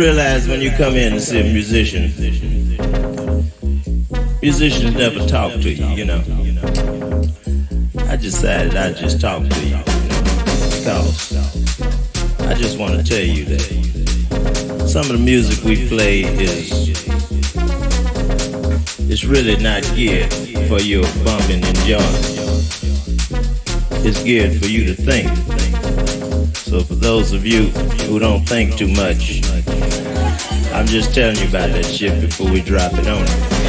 Realize when you come in and see a musician, musicians never talk to you, you know. I decided I'd just talk to you, because I just want to tell you that some of the music we play is it's really not geared for your bumping and joint. It's geared for you to think. So for those of you who don't think too much, just telling you about that shit before we drop it on you.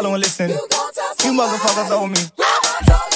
Follow and listen. You motherfuckers owe me.